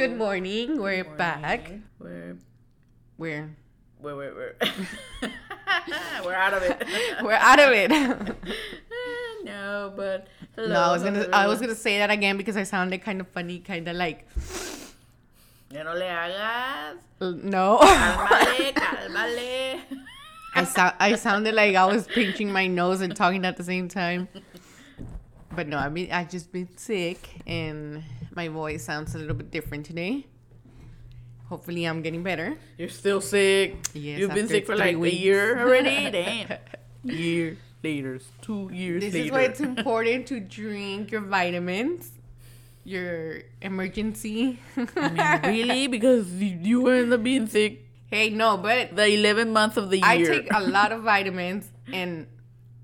Good morning. We're back. We're We're we're we're we're, we're out of it. we're out of it. no, but hello, no, I was gonna hello. I was gonna say that again because I sounded kind of funny, kind of like Ya no le hagas. no. Cálmale, cálmale. I sound I sounded like I was pinching my nose and talking at the same time. But no, I mean I just been sick and my voice sounds a little bit different today. Hopefully I'm getting better. You're still sick. Yes, You've been sick for like weeks. a year already. Damn. Year later, two years This later. is why it's important to drink your vitamins, your Emergen-C. I mean, really? Because you, you ended up being sick hey, no, but the 11th month of the year. I take a lot of vitamins, and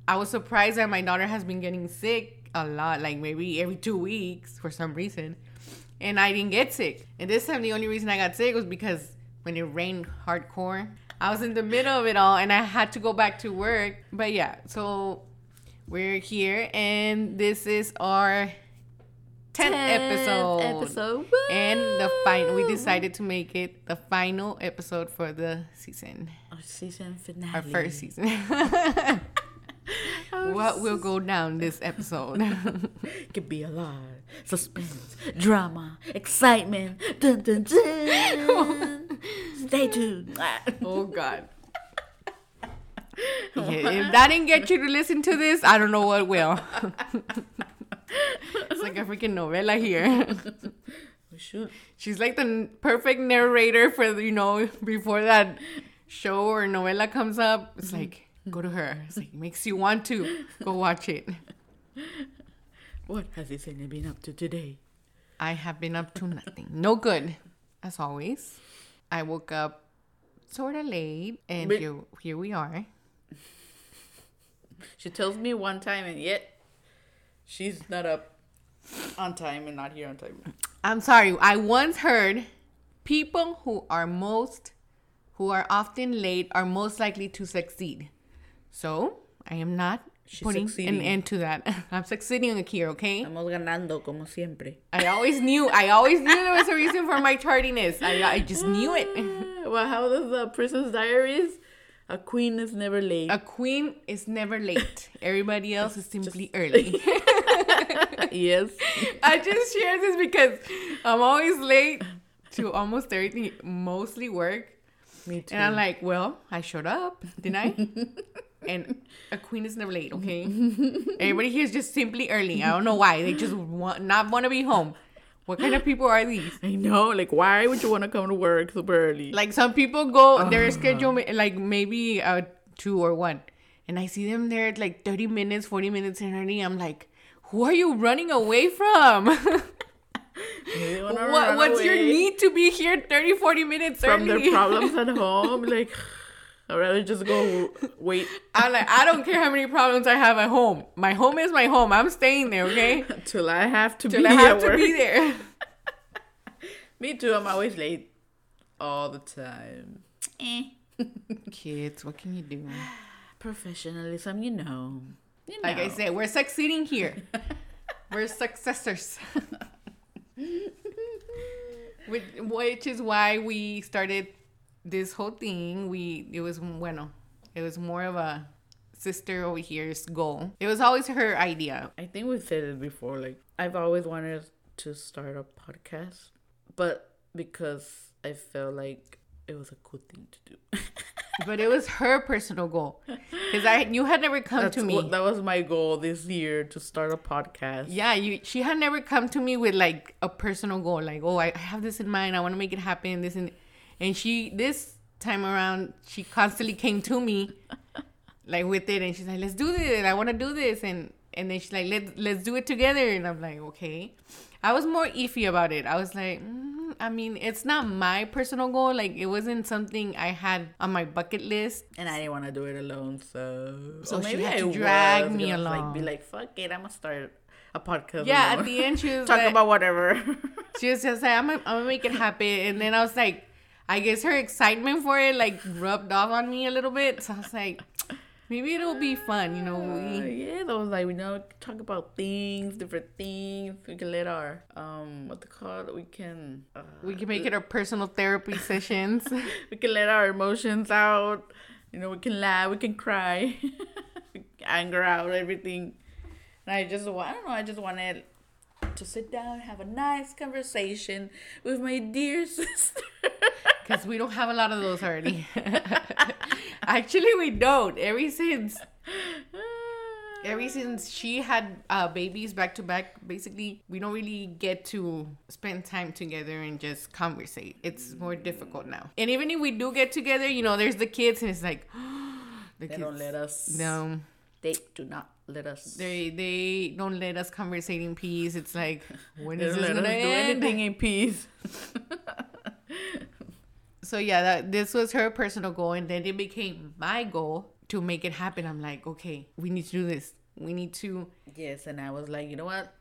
I was surprised that my daughter has been getting sick a lot, like maybe every two weeks for some reason. And I didn't get sick. And this time, the only reason I got sick was because when it rained hardcore, I was in the middle of it all and I had to go back to work. But yeah, so we're here, and this is our 10th, episode. episode. And the final, we decided to make it the final episode for the season, Our season finale. our first season. what will go down this episode? Could be a lot. Suspense, drama, excitement. Dun, dun, dun. Stay tuned. oh God. Yeah, if that didn't get you to listen to this, I don't know what will. it's like a freaking novela here. Should. She's like the n- perfect narrator for you know before that show or novela comes up. It's mm-hmm. like go to her. Mm. It's like makes you want to go watch it. What has Isenia been up to today? I have been up to nothing. No good, as always. I woke up sort of late, and But- here, here we are. She tells me one time, and yet she's not up on time and not here on time. I'm sorry. I once heard people who are most, who are often late, are most likely to succeed. So I am not She's putting an end to that. I'm succeeding here. Okay. Estamos ganando como siempre. I always knew. I always knew there was a reason for my tardiness. I, I just knew it. Ah, well, how does the Princess Diaries? A queen is never late. A queen is never late. Everybody else is simply early. yes. I just share this because I'm always late to almost everything, mostly work. Me too. And I'm like, well, I showed up, didn't I? And a queen is never late, okay? Everybody here is just simply early. I don't know why. They just want not want to be home. What kind of people are these? I know. Like, why would you want to come to work super early? Like some people go their schedule like maybe uh two or one, and I see them there at like 30 minutes, 40 minutes early. I'm like, who are you running away from? Maybe they wanna what, what's your need to be here 30, 40 minutes from early? their problems at home? Like, I'd rather just go wait I'm like, I don't care how many problems I have at home. My home is my home. I'm staying there, okay? till I have to be there. Till be I have to work. be there. Me too. I'm always late all the time. Eh. Kids, what can you do? Professionalism, you know. You Like I know. said, we're succeeding here. we're successors. which, which is why we started this whole thing. We it was bueno, it was more of a sister over here's goal. It was always her idea. I think we've said it before. Like, I've always wanted to start a podcast, but because I felt like it was a cool thing to do. But it was her personal goal. Because I you had never come That's to me. what, that was my goal this year to start a podcast. Yeah, you she had never come to me with like a personal goal, like, oh, I I have this in mind, I want to make it happen, this and and she this time around she constantly came to me like with it and she's like, Let's do this, I wanna do this and and then she's like, Let let's do it together and I'm like, Okay. I was more iffy about it. I was like, mm, I mean, it's not my personal goal. Like, it wasn't something I had on my bucket list. And I didn't want to do it alone, so So Or she maybe had to drag was me gonna, Like, along. be like, fuck it, I'm gonna start a podcast. Yeah, alone. at the end, she was talking like, about whatever. She was just like, I'm gonna, I'm gonna make it happen. And then I was like, I guess her excitement for it like rubbed off on me a little bit. So I was like, Maybe it'll be fun, you know. Uh, We yeah, those like we know talk about things, different things. We can let our um what they call it? We can uh, we can make it our personal therapy sessions. we can let our emotions out. You know, we can laugh, we can cry, anger out, everything. And I just I don't know, I just wanted to sit down and have a nice conversation with my dear sister. Because we don't have a lot of those already. Actually, we don't. Ever since ever since she had uh, babies back to back, basically, we don't really get to spend time together and just conversate. It's more difficult now. And even if we do get together, you know, there's the kids, and it's like, the they don't let us. No, They do not let us. they they don't let us conversate in peace. It's like, when is this gonna do end? anything in peace. So yeah, that this was her personal goal, and then it became my goal to make it happen. I'm like, okay, we need to do this. We need to Yes, and I was like, you know what?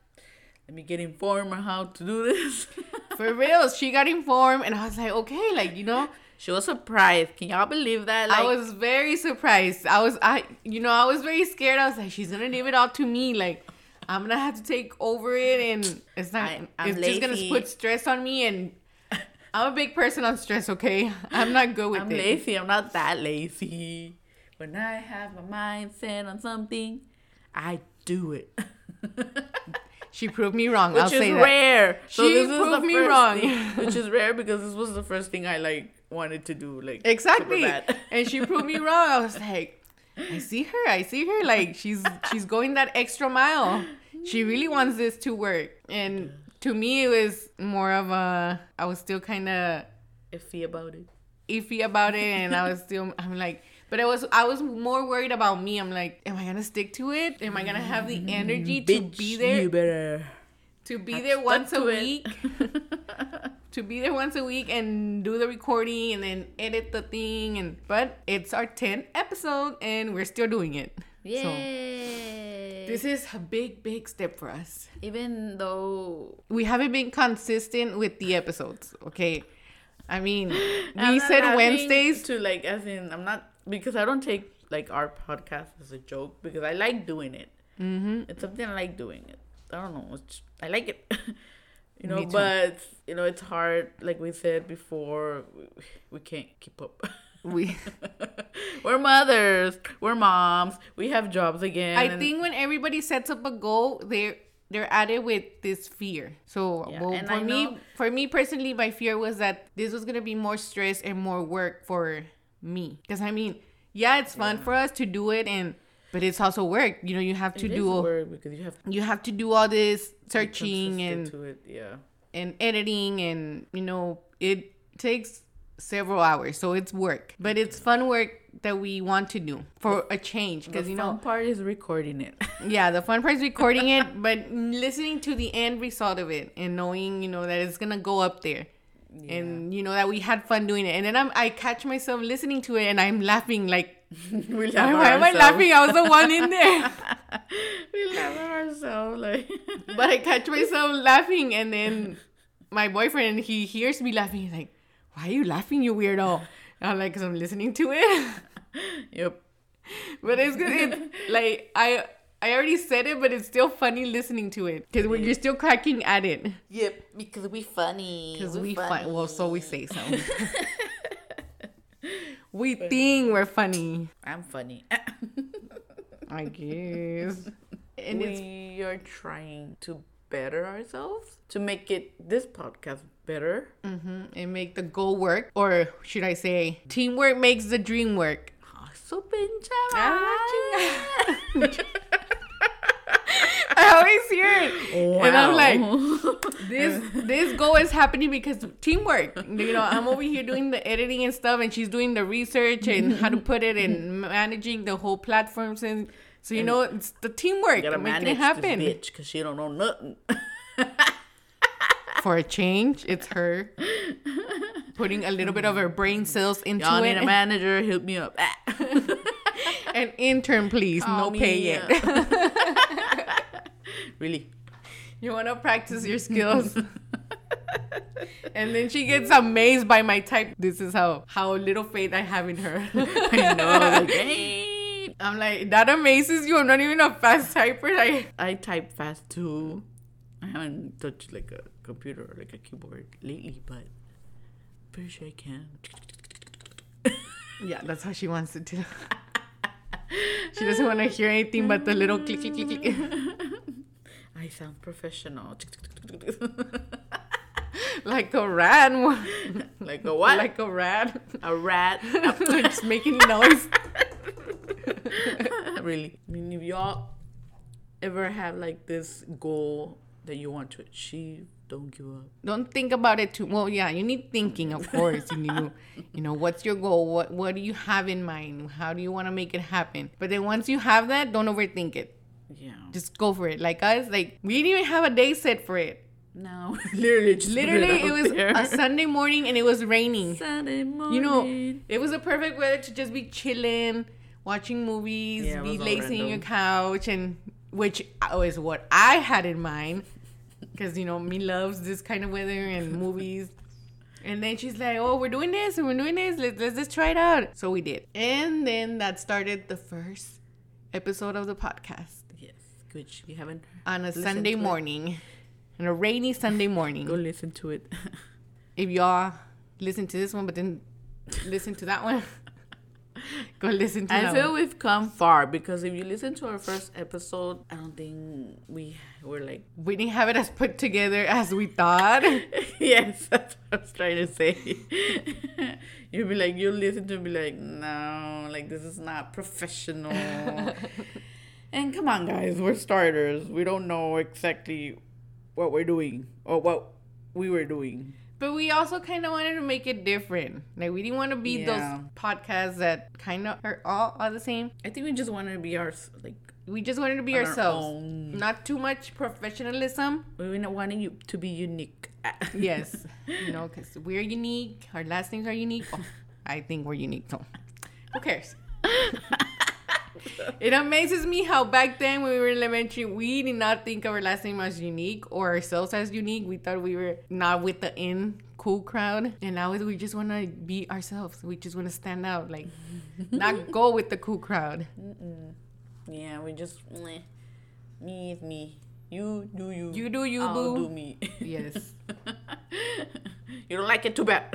Let me get informed on how to do this. for real. She got informed, and I was like, okay, like you know, she was surprised. Can y'all believe that? Like, I was very surprised. I was, I, you know, I was very scared. I was like, she's gonna leave it all to me. Like, I'm gonna have to take over it, and it's not. I- I'm it's just gonna put stress on me, and I'm a big person on stress. Okay, I'm not good with I'm it. lazy. I'm not that lazy. When I have my mind set on something, I do it. She proved me wrong. which I'll is say that. rare. She proved me wrong. thing- which is rare because this was the first thing I like wanted to do. Like Exactly. and she proved me wrong. I was like, I see her. I see her. Like she's she's going that extra mile. She really wants this to work. And to me, it was more of a. I was still kind of iffy about it. iffy about it, and I was still. I'm like. But I was I was more worried about me. I'm like, am I gonna stick to it? Am I gonna have the mm-hmm. energy to Bitch, be there? You better. to be I've there once a week to be there once a week and do the recording and then edit the thing and but it's our 10th episode and we're still doing it Yay! this is a big big step for us Even though we haven't been consistent with the episodes okay i mean we said wednesdays to like as in I'm not because I don't take like our podcast as a joke because I like doing it. mm-hmm. It's something I like doing it. I don't know. I like it. you know, but you know it's hard. Like we said before, we, we can't keep up. we we're mothers. We're moms. We have jobs again. i think when everybody sets up a goal they're they're at it with this fear. So Yeah, well, for I me, know- for me personally, my fear was that this was gonna be more stress and more work for me. Because I mean, yeah, it's fun for us to do it, and but it's also work. You know, you have to it do work because you have you have to do all this searching and to it. Yeah. and editing, and you know, it takes several hours, so it's work. But it's fun work that we want to do for a change. Because you fun know, part is recording it. yeah, the fun part is recording it, but listening to the end result of it and knowing, you know, that it's gonna go up there. And you know that we had fun doing it, and then I'm, I catch myself listening to it, and I'm laughing like, we why, why am I laughing? I was the one in there, we laugh at ourselves like. but I catch myself laughing, and then my boyfriend he hears me laughing. He's like, "Why are you laughing, you weirdo?" And I'm like, "Cause I'm listening to it." yep. but it's good. It's like I I already said it, but it's still funny listening to it because you're still cracking at it. Yep. Because we funny. Because we fun. Well, so we say so. we think we're funny. I'm funny. I guess. And it's we are trying to better ourselves to make it this podcast better. mhm, and make the goal work, or should I say, teamwork makes the dream work. So. I always hear it, and I'm like, this this goal is happening because teamwork. You know, I'm over here doing the editing and stuff, and she's doing the research and how to put it and managing the whole platforms and. So you know, it's the teamwork gotta making it happen. bitch because she don't know nothing. For a change, it's her putting a little bit of her brain cells into Y'all need it. a manager. Help me up. An intern, please. Call no pay yet. Really? you want to practice your skills. and then she gets amazed by my type. This is how how little faith I have in her. I know. Like, hey, I'm like, that amazes you. I'm not even a fast typer. Like, I type fast too. I haven't touched like a computer or like a keyboard lately, but pretty sure I can. yeah, that's how she wants it to. she doesn't want to hear anything but the little click, click, click, click. I sound professional. like a rat. like a what? Like a rat. a rat. Just making noise. really. I mean, if y'all ever have like this goal that you want to achieve, don't give up. Don't think about it too. Well, yeah, you need thinking, of course. you need to, you know, what's your goal? What What do you have in mind? How do you want to make it happen? But then once you have that, don't overthink it. Yeah. Just go for it. Like us, like we didn't even have a day set for it. No, literally, just literally, it, it was there. a Sunday morning and it was raining. Sunday morning. You know, it was a perfect weather to just be chilling, watching movies, Yeah, be was all lazy on your couch, and which was what I had in mind, because you know me loves this kind of weather and movies. And then she's like, "Oh, we're doing this and we're doing this. Let's let's just try it out." So we did, and then that started the first episode of the podcast yes, which you haven't on a Sunday morning, on a rainy Sunday morning. Go listen to it. if y'all listen to this one but then listen to that one go listen to I feel one. we've come far because if you listen to our first episode, I don't think we were like, we didn't have it as put together as we thought yes, that's what I was trying to say. You'll be like, you'll listen to it and be like, no, like this is not professional. And come on, guys, we're starters. We don't know exactly what we're doing or what we were doing. but we also kind of wanted to make it different. Like we didn't want to be Yeah. those podcasts that kind of are all, all the same. I think we just wanted to be our like we just wanted to be on our ourselves. not too much professionalism. We not wanting you to be unique. yes. You know because we're unique. Our last names are unique. Oh, i think we're unique so who cares it amazes me how back then when we were in elementary we did not think our last name as unique or ourselves as unique we thought we were not with the in cool crowd and now we just want to be ourselves we just want to stand out like not go with the cool crowd Yeah, we just meh. me is me. You do you. You do you, I'll boo. do me. yes you don't like it too bad.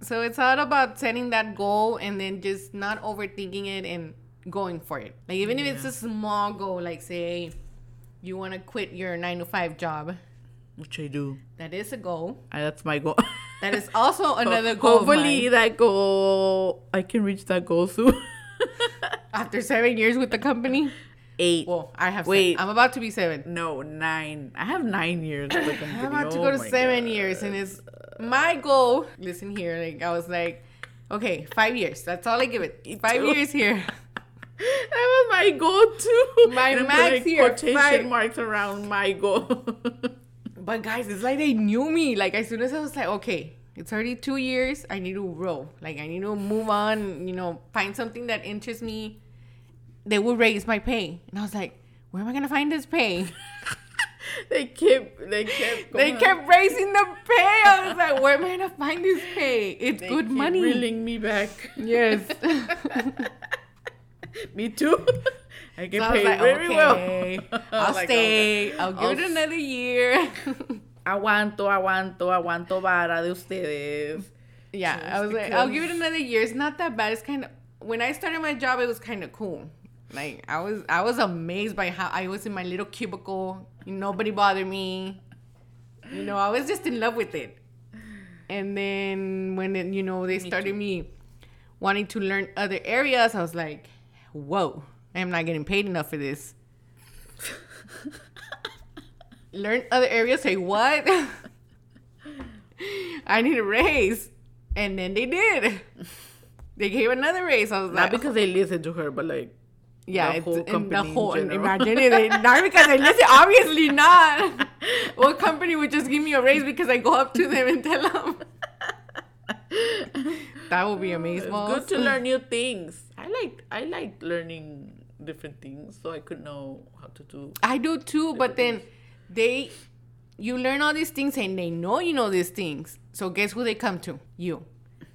So it's all about setting that goal and then just not overthinking it and going for it. Like even if it's a small goal, like say you want to quit your nine to five job, Which I do. that is a goal. Uh, That's my goal. That is also another goal. Hopefully that goal I can reach that goal soon. after seven years with the company. Eight. Well, I have. Wait. Wait, I'm about to be seven. no, nine. I have nine years. with the I'm company. about to Oh go to seven God. years, and it's my goal. Listen here, like I was like, okay, five years. That's all I give it. Five years here. That was my goal too. My And max like, here, Quotation five- marks around my goal. But guys, it's like they knew me. Like as soon as I was like, okay, it's already two years. I need to grow. Like I need to move on. You know, find something that interests me. They will raise my pay, and I was like, where am I gonna find this pay? they kept. They kept. they kept raising the pay. I was like, where am I gonna find this pay? It's They good money. Reeling me back. Yes. me too. I get So I paid like, very okay, well. I'll Like, stay. I'll give I'll it another year. Aguanto, aguanto, aguanto vara de ustedes. Yeah, Just I was like, I'll give it another year. It's not that bad. It's kind of when I started my job, it was kind of cool. Like I was, I was amazed by how I was in my little cubicle. Nobody bothered me. You know, I was just in love with it. And then when it, you know they started me wanting to learn other areas, I was like, whoa, I'm not getting paid enough for this. learn other areas. Say what? I need a raise. And then they did. They gave another raise. I was Not like, because they listened to her, but like yeah, the whole in the company in whole. it. They- Not because they listen. Obviously not. what company would just give me a raise because I go up to them and tell them? That would be amazing. it's good to learn new things. I like I like learning different things, so I could know how to do. I do too, but then they, you learn all these things and they know you know these things. So guess who they come to? You.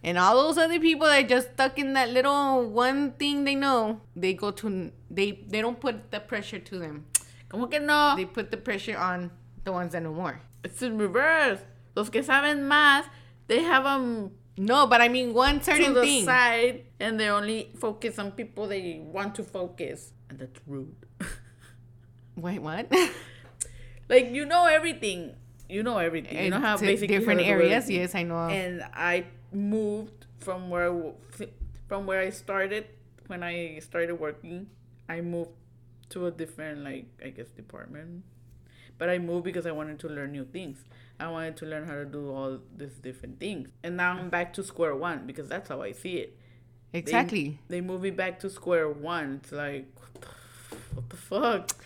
And all those other people that just stuck in that little one thing they know, they go to they they don't put the pressure to them. Como que no? They put the pressure on the ones that know more. It's in reverse. Los que saben más, they have them No, but I mean one to certain the thing. side and they only focus on people they want to focus. And that's rude. Wait, what? like you know everything. You know everything. You know how To basically different to areas. Yes, I know. And I moved from where from where I started when I started working. I moved to a different like I guess department. But I moved because I wanted to learn new things. I wanted to learn how to do all these different things. And now I'm back to square one because that's how I see it. Exactly. They, move me back to square one. It's like what the, what the fuck?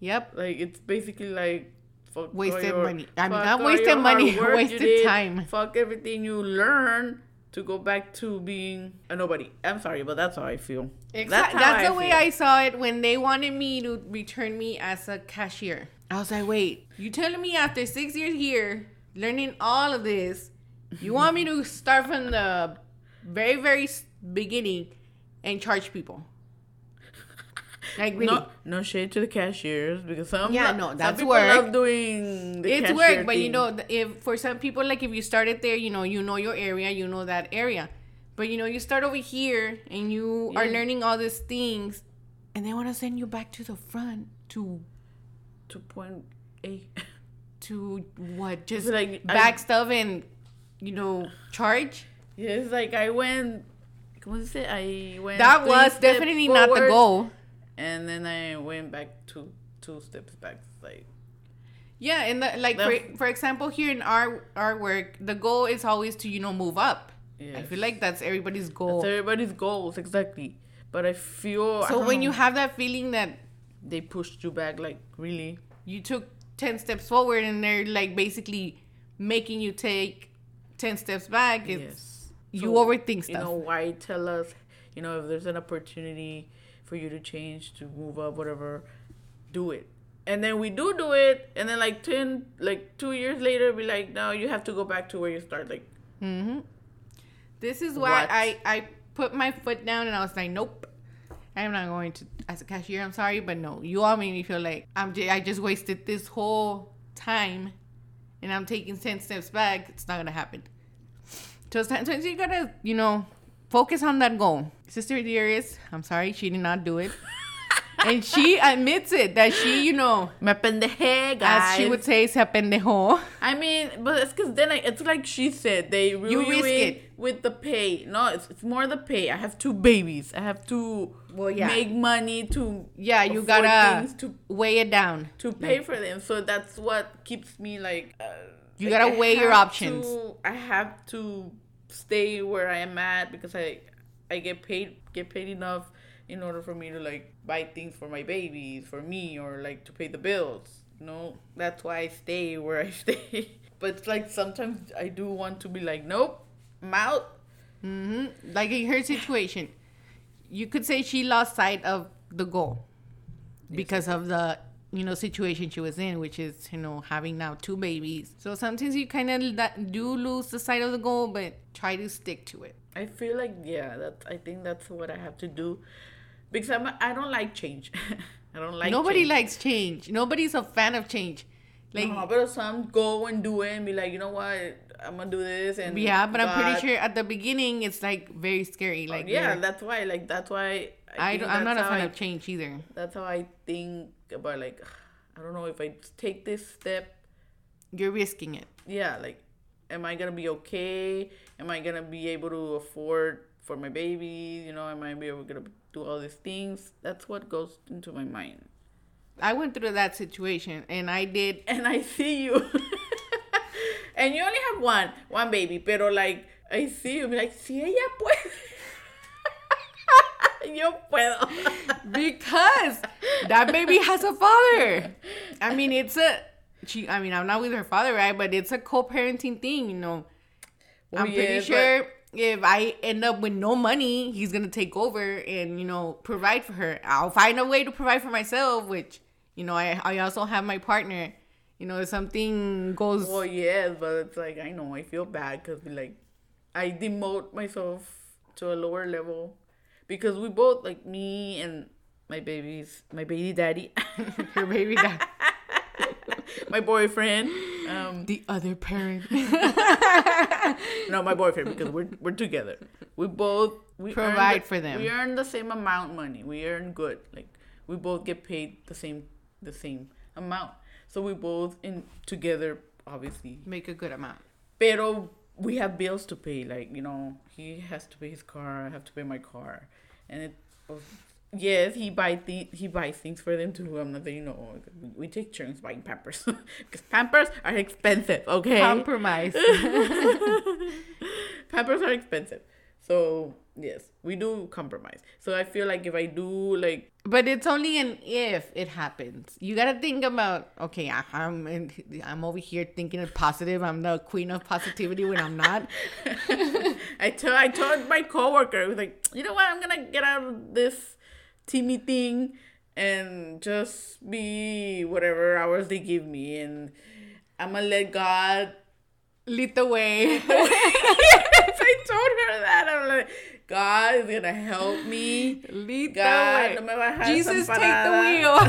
Yep. Like it's basically like fuck Wasted your- money. I mean, not wasted money, hard work you wasted time. Fuck everything you learn to go back to being a nobody. I'm sorry, but that's how I feel. Exactly. how That's, the way feel. I saw it when they wanted me to return me as a cashier. I was like, wait, you telling me after six years here, learning all of this, you want me to start from the very, very beginning and charge people? Like, really? No, no shade to the cashiers because some Yeah, no, some that's people work. love doing the it's work, but you know, if for some people, like if you started there, you know, you know your area, you know that area. But you know, you start over here and you are learning all these things, and they want to send you back to the front to to point A. to what just like, I- back stuff and you know charge it's like I went. ¿Cómo se dice? I went. that was definitely not the goal And then I went back two two steps back. Like yeah and the, like for, for example here in our our work the goal is always to you know move up i feel like that's everybody's goal That's everybody's goals exactly. But I feel so don't when you have that feeling that they pushed you back, like really. you took 10 steps forward and they're like basically making you take 10 steps back it's Yes. you So, overthink You know why tell us? You know if there's an opportunity for you to change, to move up, whatever, do it. And then we do do it, and then like ten, like two years later, be like, no, you have to go back to where you start. Like, mm-hmm. This is why What? I I put my foot down and I was like, nope, I'm not going to as a cashier. I'm sorry, but no, you all made me feel like I'm j- I just wasted this whole time, and I'm taking ten steps back. It's not gonna happen. So sometimes you gotta you know focus on that goal. Sister Darius, I'm sorry, she did not do it. And she admits it that she, you know, me pendeje, guys. as she would say, se pendejo. I mean, but it's because then I, it's like she said they You risk it. with the pay. No, it's, it's more the pay. I have two babies. I have to Well, yeah. make money to Yeah, you gotta things to weigh it down. to pay for them. So that's what keeps me like. Uh, You like, gotta I weigh your options. to- I have to stay where I am at because I I get paid get paid enough in order for me to like buy things for my babies, for me, or like to pay the bills. You know, that's why I stay where I stay. but it's like sometimes I do want to be like, nope, I'm out. hmm Like in her situation, you could say she lost sight of the goal because of the you know situation she was in, which is you know having now two babies. So sometimes you kind of do lose the sight of the goal, but try to stick to it. I feel like yeah, that I think that's what I have to do because I'm I don't like change. I don't like Nobody change. likes change. Nobody's a fan of change. Like no, but some go and do it and be like, you know what, I'm gonna do this and yeah, but I'm pretty sure at the beginning it's like very scary. Oh, like yeah, that's why like that's why I think don't, I'm not a fan I- of change either. That's how I think about like I don't know if I take this step. You're risking it. Yeah, like, am I gonna be okay? Am I gonna be able to afford for my baby? You know, am I be able gonna do all these things? That's what goes into my mind. I went through that situation and I did and I see you. and you only have one, one baby, pero like I see you, be like, si ella puede. Yo puedo. because that baby has a father. I mean, it's a she. I mean, I'm not with her father, right? But it's a co-parenting thing, you know. Well, I'm pretty yeah, sure if I end up with no money, he's gonna take over and you know provide for her. I'll find a way to provide for myself, which you know I I also have my partner. You know, if something goes. Well, yes, but it's like I know I feel bad because like I demote myself to a lower level because we both like me and my babies, my baby daddy, Her baby dad. my boyfriend. Um, The other parent. no, my boyfriend because we're we're together. We both we Provide the- for them. We earn the same amount money. We earn good. Like we both get paid the same the same amount. So we both in together obviously. Make a good amount. Pero we have bills to pay. Like you know, he has to pay his car. I have to pay my car, and it. Yes, he buy th- he buys things for them too. I'm not saying no. We, we take turns buying Pampers because Pampers are expensive. Okay, Compromise. Pampers are expensive. So yes, we do compromise. So I feel like if I do like But it's only an if it happens. You gotta think about okay. I, I'm in, I'm over here thinking of positive. I'm the queen of positivity when I'm not. I told I told my coworker, I was like, you know what, I'm gonna get out of this teamy thing and just be whatever hours they give me and I'm gonna let God Lead the way. yes, I told her that. I'm like, God is gonna help me. Lead God, the no way. me vas a dejar Jesus, take the wheel.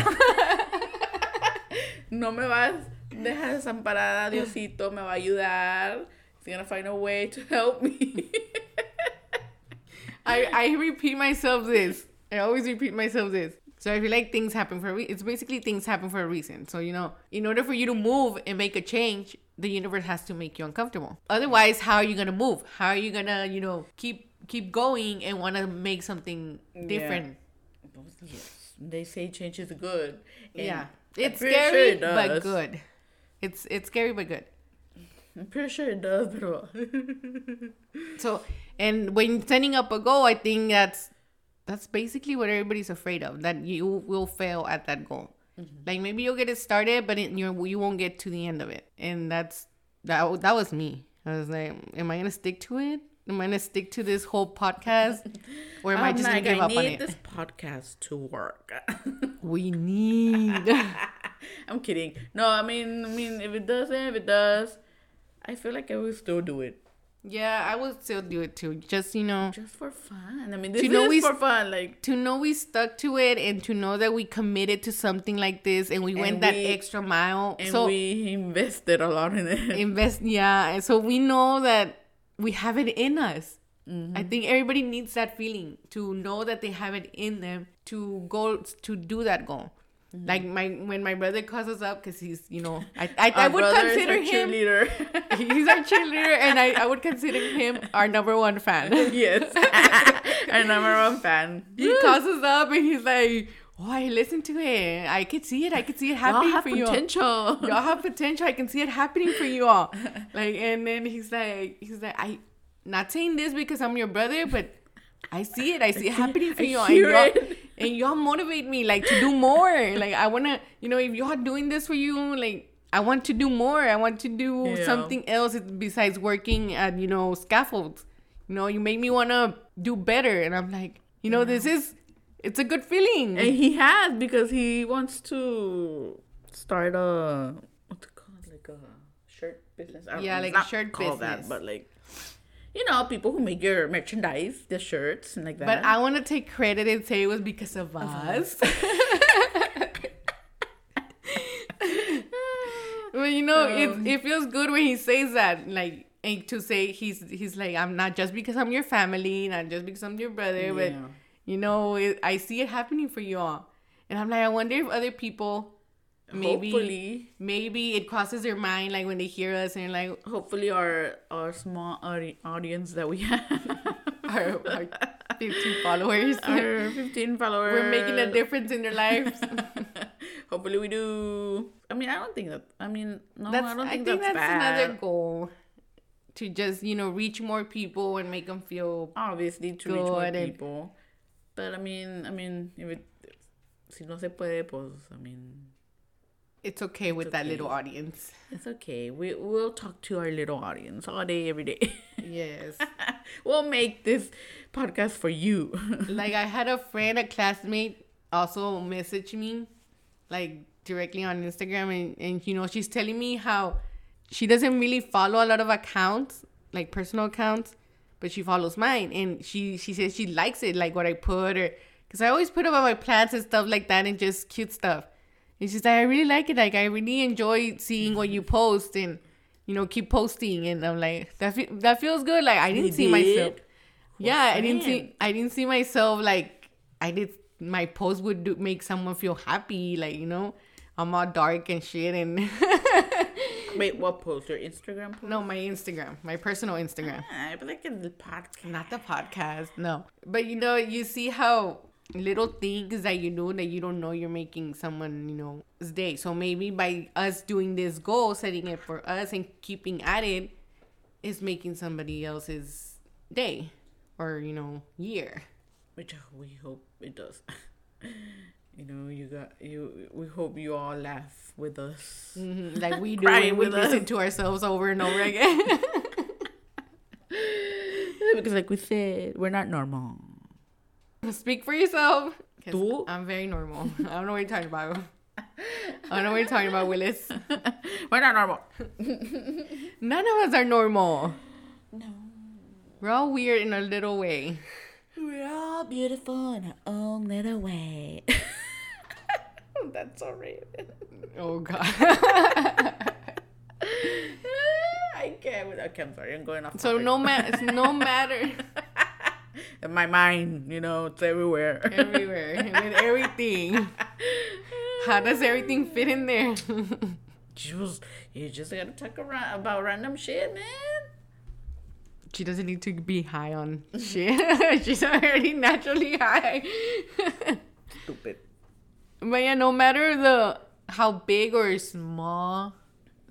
No me vas dejar desamparada. Diosito me va a ayudar. He's gonna find a way to help me. I, I repeat myself this. I always repeat myself this. So I feel like things happen for a re- it's basically things happen for a reason. So you know, in order for you to move and make a change, the universe has to make you uncomfortable. Otherwise, how are you gonna move? How are you gonna you know keep keep going and want to make something different? yes, they say change is good. Yeah, it's pretty sure scary it but good. It's it's scary but good. I'm pretty sure it does, bro. So, and when setting up a goal, I think that's that's basically what everybody's afraid of that you will fail at that goal. Mm-hmm. Like maybe you'll get it started, but it, you you won't get to the end of it, and that's that. That was me. I was like, am I gonna stick to it? Am I gonna stick to this whole podcast, or am I just gonna give I up on need it? this podcast to work. We need. I'm kidding. No, I mean, I mean, if it doesn't, if it does, I feel like I will still do it yeah, I would still do it too. Just you know, just for fun. I mean, this You know is we for fun. Like, to know we stuck to it, and to know that we committed to something like this, and we went And that extra mile. and so we invested a lot in it. invest yeah and so we know that we have it in us Mm-hmm. i think everybody needs that feeling to know that they have it in them to go to do that goal Mm-hmm. like my when my brother calls us up because he's you know i i, I would consider him cheerleader. he's our cheerleader and I, I would consider him our number one fan yes, our number one fan. he calls us up and he's like oh i listened to it i could see it i could see it happening have for you potential. y'all have potential. I can see it happening for you all. Like, and then he's like, he's like, I, not saying this because I'm your brother, but I see it. I see it happening for you. And y'all, and y'all motivate me like to do more. Like, I wanna, you know, if y'all doing this for you, like. I want to do more. I want to do Yeah. something else besides working at, you know, scaffolds. You know, you make me want to do better. And I'm like, you know, this is, it's a good feeling. And he has because he wants to start a what's it called, like a shirt business. Yeah, know, like a shirt business. that, but like you know, people who make your merchandise, the shirts and like that. But I want to take credit and say it was because of us. well, you know, Um. it, it feels good when he says that, like, and to say he's he's like, I'm not just because I'm your family, not just because I'm your brother, but you know, it, I see it happening for you all, and I'm like, I wonder if other people, maybe, hopefully, maybe it crosses their mind, like when they hear us and like, hopefully our our small audience that we have, our, our 15 followers, our 15 followers, we're making a difference in their lives. hopefully we do. I mean, I don't think that. I mean, no, that's I don't think, I think, that's, that's another goal to just you know reach more people and make them feel obviously to reach more people. But I mean, I mean, if it, si no se puede, pues, I mean, it's okay with that okay. little audience. it's okay. We we'll talk to our little audience all day, every day. Yes. we'll make this podcast for you. like I had a friend, a classmate, also message me, like directly on Instagram, and, and you know she's telling me how she doesn't really follow a lot of accounts, like personal accounts, but she follows mine, and she she says she likes it, like what I put, or because I always put about my plants and stuff like that, and just cute stuff. And she's like, I really like it. Like I really enjoy seeing what you post, and you know, keep posting. And I'm like, that fe- that feels good. Like I didn't You see did? myself. Yeah, I didn't see. I didn't see myself like I did. My post would do, make someone feel happy. Like you know, I'm all dark and shit, and Wait, what post? Your Instagram post? no, my Instagram, my personal Instagram. I but like in the podcast. Not the podcast, no. But you know, you see how little things that you do that you don't know you're making someone, you know, day. So maybe by us doing this goal, setting it for us and keeping at it, is making somebody else's day or, you know, year. Which we hope it does. you know, you got you. We hope you all laugh with us. Mhm, Like we do when we with listen to ourselves over and over again. because, like we said, we're not normal. Speak for yourself. Tú? I'm very normal. I don't know what you're talking about. I don't know what you're talking about, Willis. we're not normal. None of us are normal. No. We're all weird in a little way. We're all beautiful in our own little way. That's so Raven. Oh god. I can't. Okay, I'm sorry. I'm going off. so topic. no ma- it's no matter In my mind, you know, it's everywhere. everywhere with everything. How does everything fit in there? Just, you just gotta talk around about random shit, man. she doesn't need to be high on shit. She's already naturally high. Stupid. but yeah, no matter the how big or small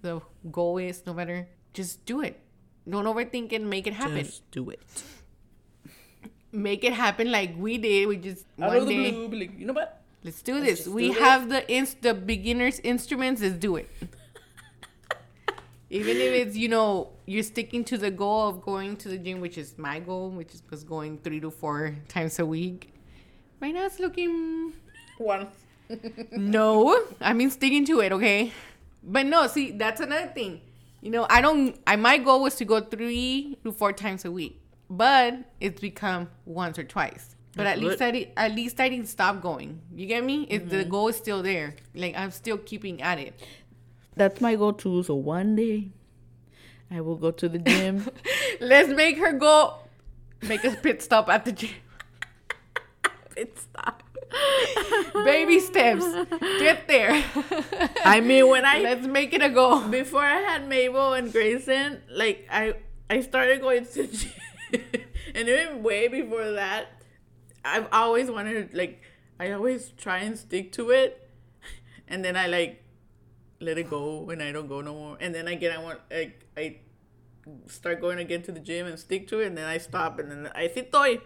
the goal is, no matter, just do it. Don't overthink it. Make it happen. Just do it. Make it happen like we did. We just Out one of the day. blue, like, you know what? Let's do Let's this. we do this. have the inst the beginners instruments. Let's do it. Even if it's you know you're sticking to the goal of going to the gym, which is my goal, which is was going three to four times a week. Right now it's looking One. no. I mean sticking to it, okay. But no, see that's another thing. You know I don't. I my goal was to go three to four times a week, but it's become once or twice. But That's at least good. I di- at least I didn't stop going. You get me? If the mm-hmm. goal is still there, like I'm still keeping at it. That's my goal too. So one day, I will go to the gym. Let's make her go. Make a pit stop at the gym. Pit stop. Baby steps. Get there. I mean, when I Let's make it a goal. before I had Mabel and Grayson, like I I started going to the gym, and even way before that, I've always wanted like I always try and stick to it, and then I like let it go and I don't go no more, and then again I want like I start going again to the gym and stick to it, and then I stop, and then I sit toy.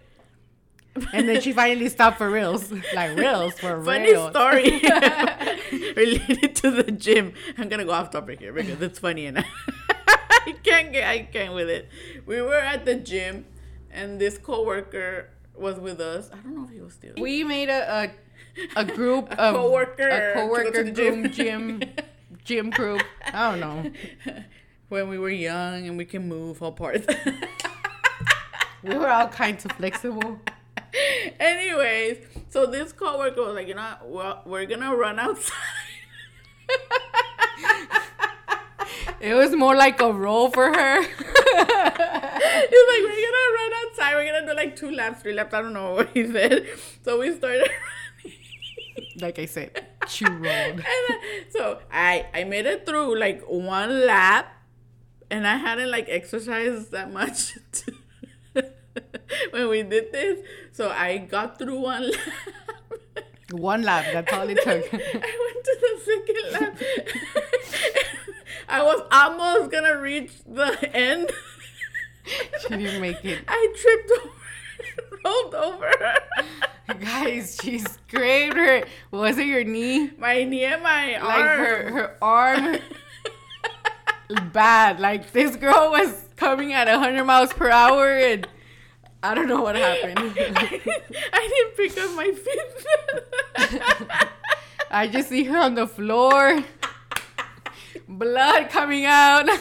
And then she finally stopped for reals. Like reals for real. Funny reals. story related to the gym. I'm gonna go off topic here because it's funny I can't get I can't with it. We were at the gym and this coworker was with us. I don't know if he was still. We made a a, a group A of coworker a to go to coworker gym. gym gym group. I don't know. when we were young and we can move all parts. We were all kinds of flexible. Anyways, so this coworker was like, you know, we're gonna run outside. It was more like a role for her. He's like, we're gonna run outside. We're gonna do like two laps, three laps. I don't know what he said. So we started like I said, she rolled. And then- so I I made it through like one lap, and I hadn't like exercised that much when we did this. So I got through one lap. One lap. That's all it took. I went to the second lap. I was almost gonna reach the end. She didn't make it. I tripped over, rolled over. Guys, she scraped her. Was it your knee? My knee and my Like arm. her her arm. Bad. Like this girl was coming at hundred miles per hour, and I don't know what happened. I didn't pick up my feet. I just see her on the floor, blood coming out. yeah.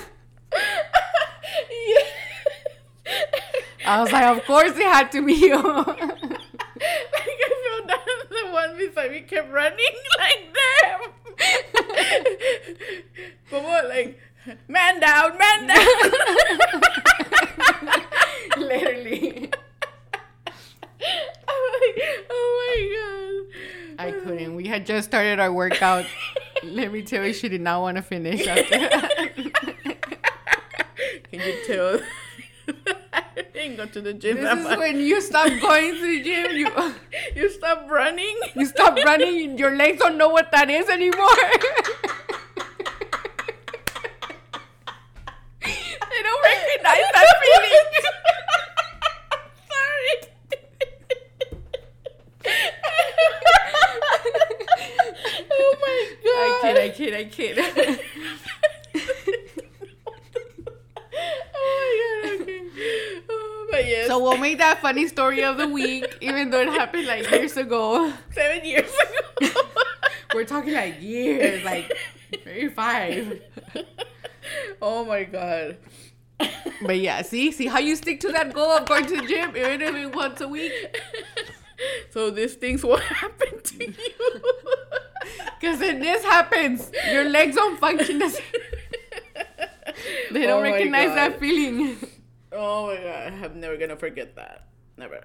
I was like, of course it had to be you. like I feel that the one beside me kept running like them. but what like man down, man down. Literally. I'm like, oh my god. I couldn't. We had just started our workout. Let me tell you, she did not want to finish after. Can you tell? I didn't go to the gym This is much. when you stop going to the gym. You you stop running. you stop running. Your legs don't know what that is anymore. they don't recognize that feeling. oh my god. I kid. I kid. I kid. oh my god. Okay. Oh, but yes. So we'll make that funny story of the week, even though it happened like years ago. seven years ago. We're talking like years, like maybe five. oh my god. But yeah, see, see how you stick to that goal of going to the gym, even if it's once a week. So these things will happen to you. Because then this happens, your legs don't function. As- they don't Oh recognize God. that feeling. Oh my god, I'm never gonna forget that. Never.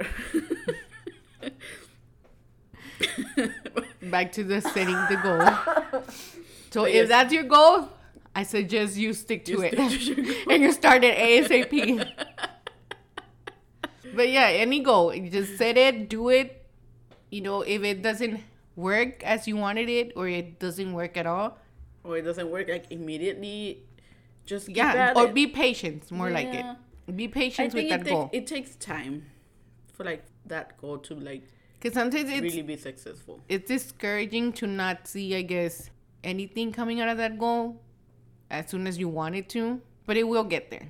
Back to the setting the goal. So But if yes. that's your goal, I suggest you stick to You it, stick to and you start at ASAP. But yeah, any goal, you just set it, do it. You know, if it doesn't work as you wanted it, or it doesn't work at all, or it doesn't work like immediately. Just yeah, or it. be patient. More like it. Be patient with that goal. it takes time for like that goal to like Because sometimes it's really be successful. it's discouraging to not see, I guess, anything coming out of that goal as soon as you want it to. But it will get there.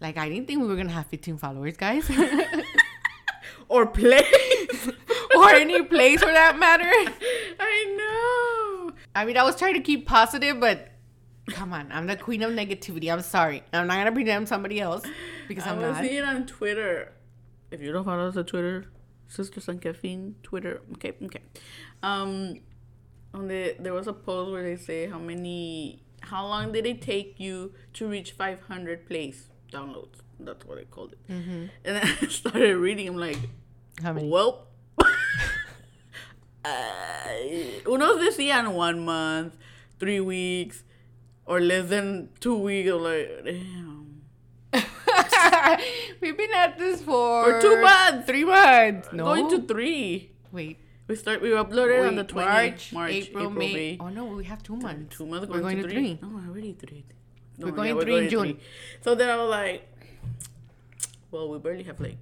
Like I didn't think we were gonna have 15 followers, guys, Or play. or any place for that matter. I know. I mean, I was trying to keep positive, but come on, I'm the queen of negativity. I'm sorry. I'm not gonna pretend I'm somebody else because I'm I'm was not. seeing it on Twitter. If you don't follow us on Twitter, Sister San Caffeine Twitter. Okay, okay. Um, on the there was a post where they say how many, how long did it take you to reach 500 plays downloads? That's what they called it. Mm-hmm. And then I started reading. I'm like, How many? well, uh, unos decían one month, three weeks, or less than two weeks. I'm like, damn. We've been at this for For two months. three months. No, Going to three. wait. We start. We uploaded on the Wait, 20th, March, April, May. Oh no, we have two months. Two months. We're going to three. No, I already three. We're going three in June. So then I was like, well, we barely have like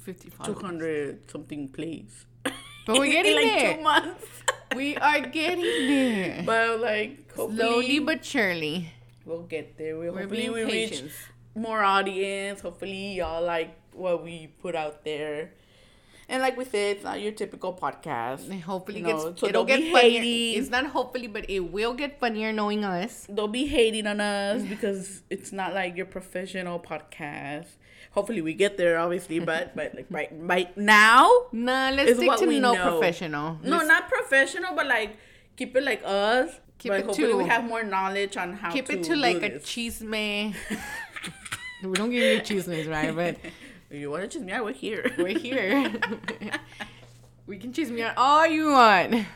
50 two followers. hundred something plays. But we're getting in like there. two months. We are getting there. but like hopefully Slowly but surely. we'll get there. We We're hopefully we reach. More audience. Hopefully y'all like what we put out there. And like we said, it's not your typical podcast. And hopefully You know, gets so it'll get funnier. hating. It's not hopefully, but it will get funnier knowing us. don't be hating on us because it's not like your professional podcast. Hopefully we get there, obviously, but but like right right now, Nah, let's stick to no know. professional. no, Let's not professional, but like keep it like us. Keep but it hopefully to- we have more knowledge on how keep to it to like a this. chisme. we don't give you chismes, right? But If you want to out, we're here. we're here. we can chisme on all you want.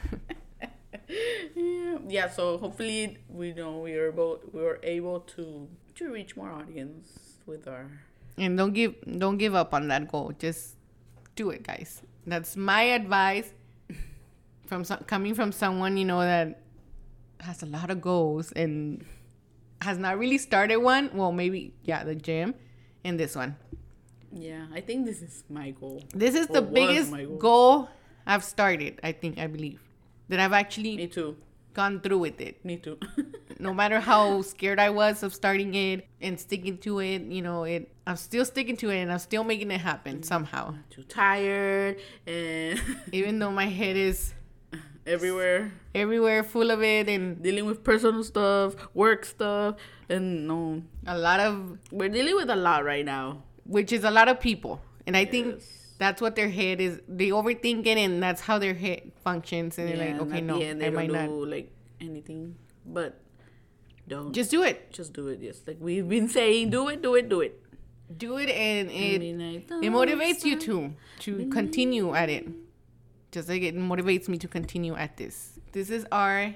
yeah, yeah. So hopefully we know we are able we were able to to reach more audience with our And don't give don't give up on that goal. Just do it, guys. That's my advice from some, coming from someone you know that has a lot of goals and has not really started one. Well, maybe yeah, the gym and this one. yeah. I think this is my goal. This is Or the biggest goal. goal I've started. I think I believe that I've actually Me too. gone through with it. Me too. no matter how scared I was of starting it and sticking to it, you know, it I'm still sticking to it and I'm still making it happen mm. somehow. too tired and Even though my head is everywhere everywhere full of it and dealing with personal stuff, work stuff, and no, a lot of we're dealing with a lot right now. which is a lot of people. And I think that's what their head is. They overthink it, and that's how their head functions. And Yeah, they're like, okay, no, the end, they I don't might not. do like anything, but don't Just do it. just do it. Yes, like we've been saying, do it, do it, do it. Do it, and it it motivates you to to continue at it. Just like it motivates me to continue at this. This is our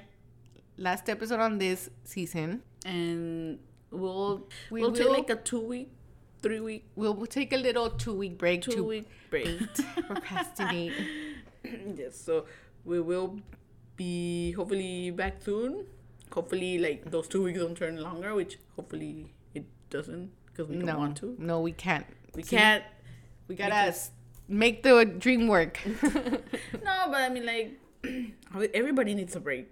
last episode on this season. and we'll We we'll take like a two week, three week, We'll, we'll take a little two week break two to week break. procrastinate. yes, so we will be hopefully back soon. Hopefully, like those two weeks don't turn longer, which hopefully it doesn't because we don't no, want to. no, we can't. We See? can't. We gotta Because- make the dream work. No, but I mean, like everybody needs a break.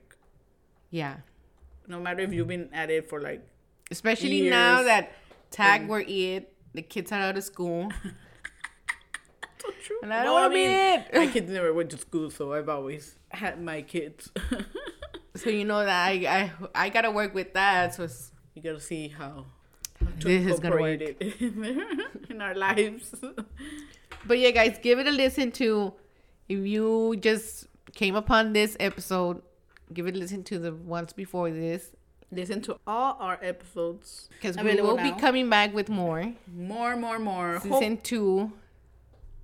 yeah, No matter if you've been at it for like especially now that tag And- were it, the kids are out of school. so true. And I don't wanna be it. My kids never went to school, so I've always had my kids. So you know that I I, I gotta work with that. So it's, you gotta see how to This is gonna it in, in our lives. But yeah, guys, give it a listen to. If you just came upon this episode, give it a listen to the ones before this Listen to all our episodes because we will be coming back with more. more, more, more. Season two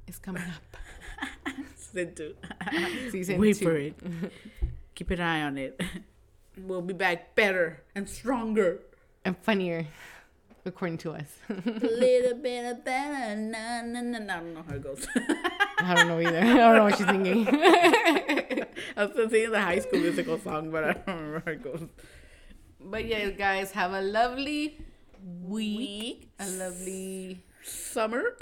is coming up. Season two. Season Wait two. for it. Keep an eye on it. We'll be back better and stronger. and funnier, according to us. A little bit of better. Na, na, na, na. I don't know how it goes. I don't know either. I don't know what she's thinking. I was still singing the high school musical song, but I don't remember how it goes. but yeah, guys, have a lovely week. Week. A lovely. Summer.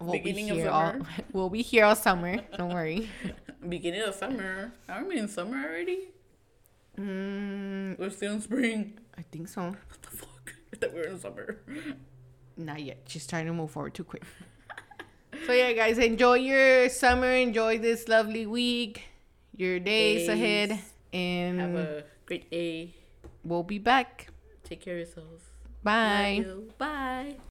We'll Beginning be of here summer. all. We'll be here all summer. Don't worry. Beginning of summer. Are we in summer already? Mm, We're still in spring. I think so. What the fuck? Thought we were in summer. Not yet. She's trying to move forward too quick. so yeah, guys, enjoy your summer. Enjoy this lovely week. Your days Days. ahead, and Have a great day. we'll be back. Take care of yourselves. Bye. Bye.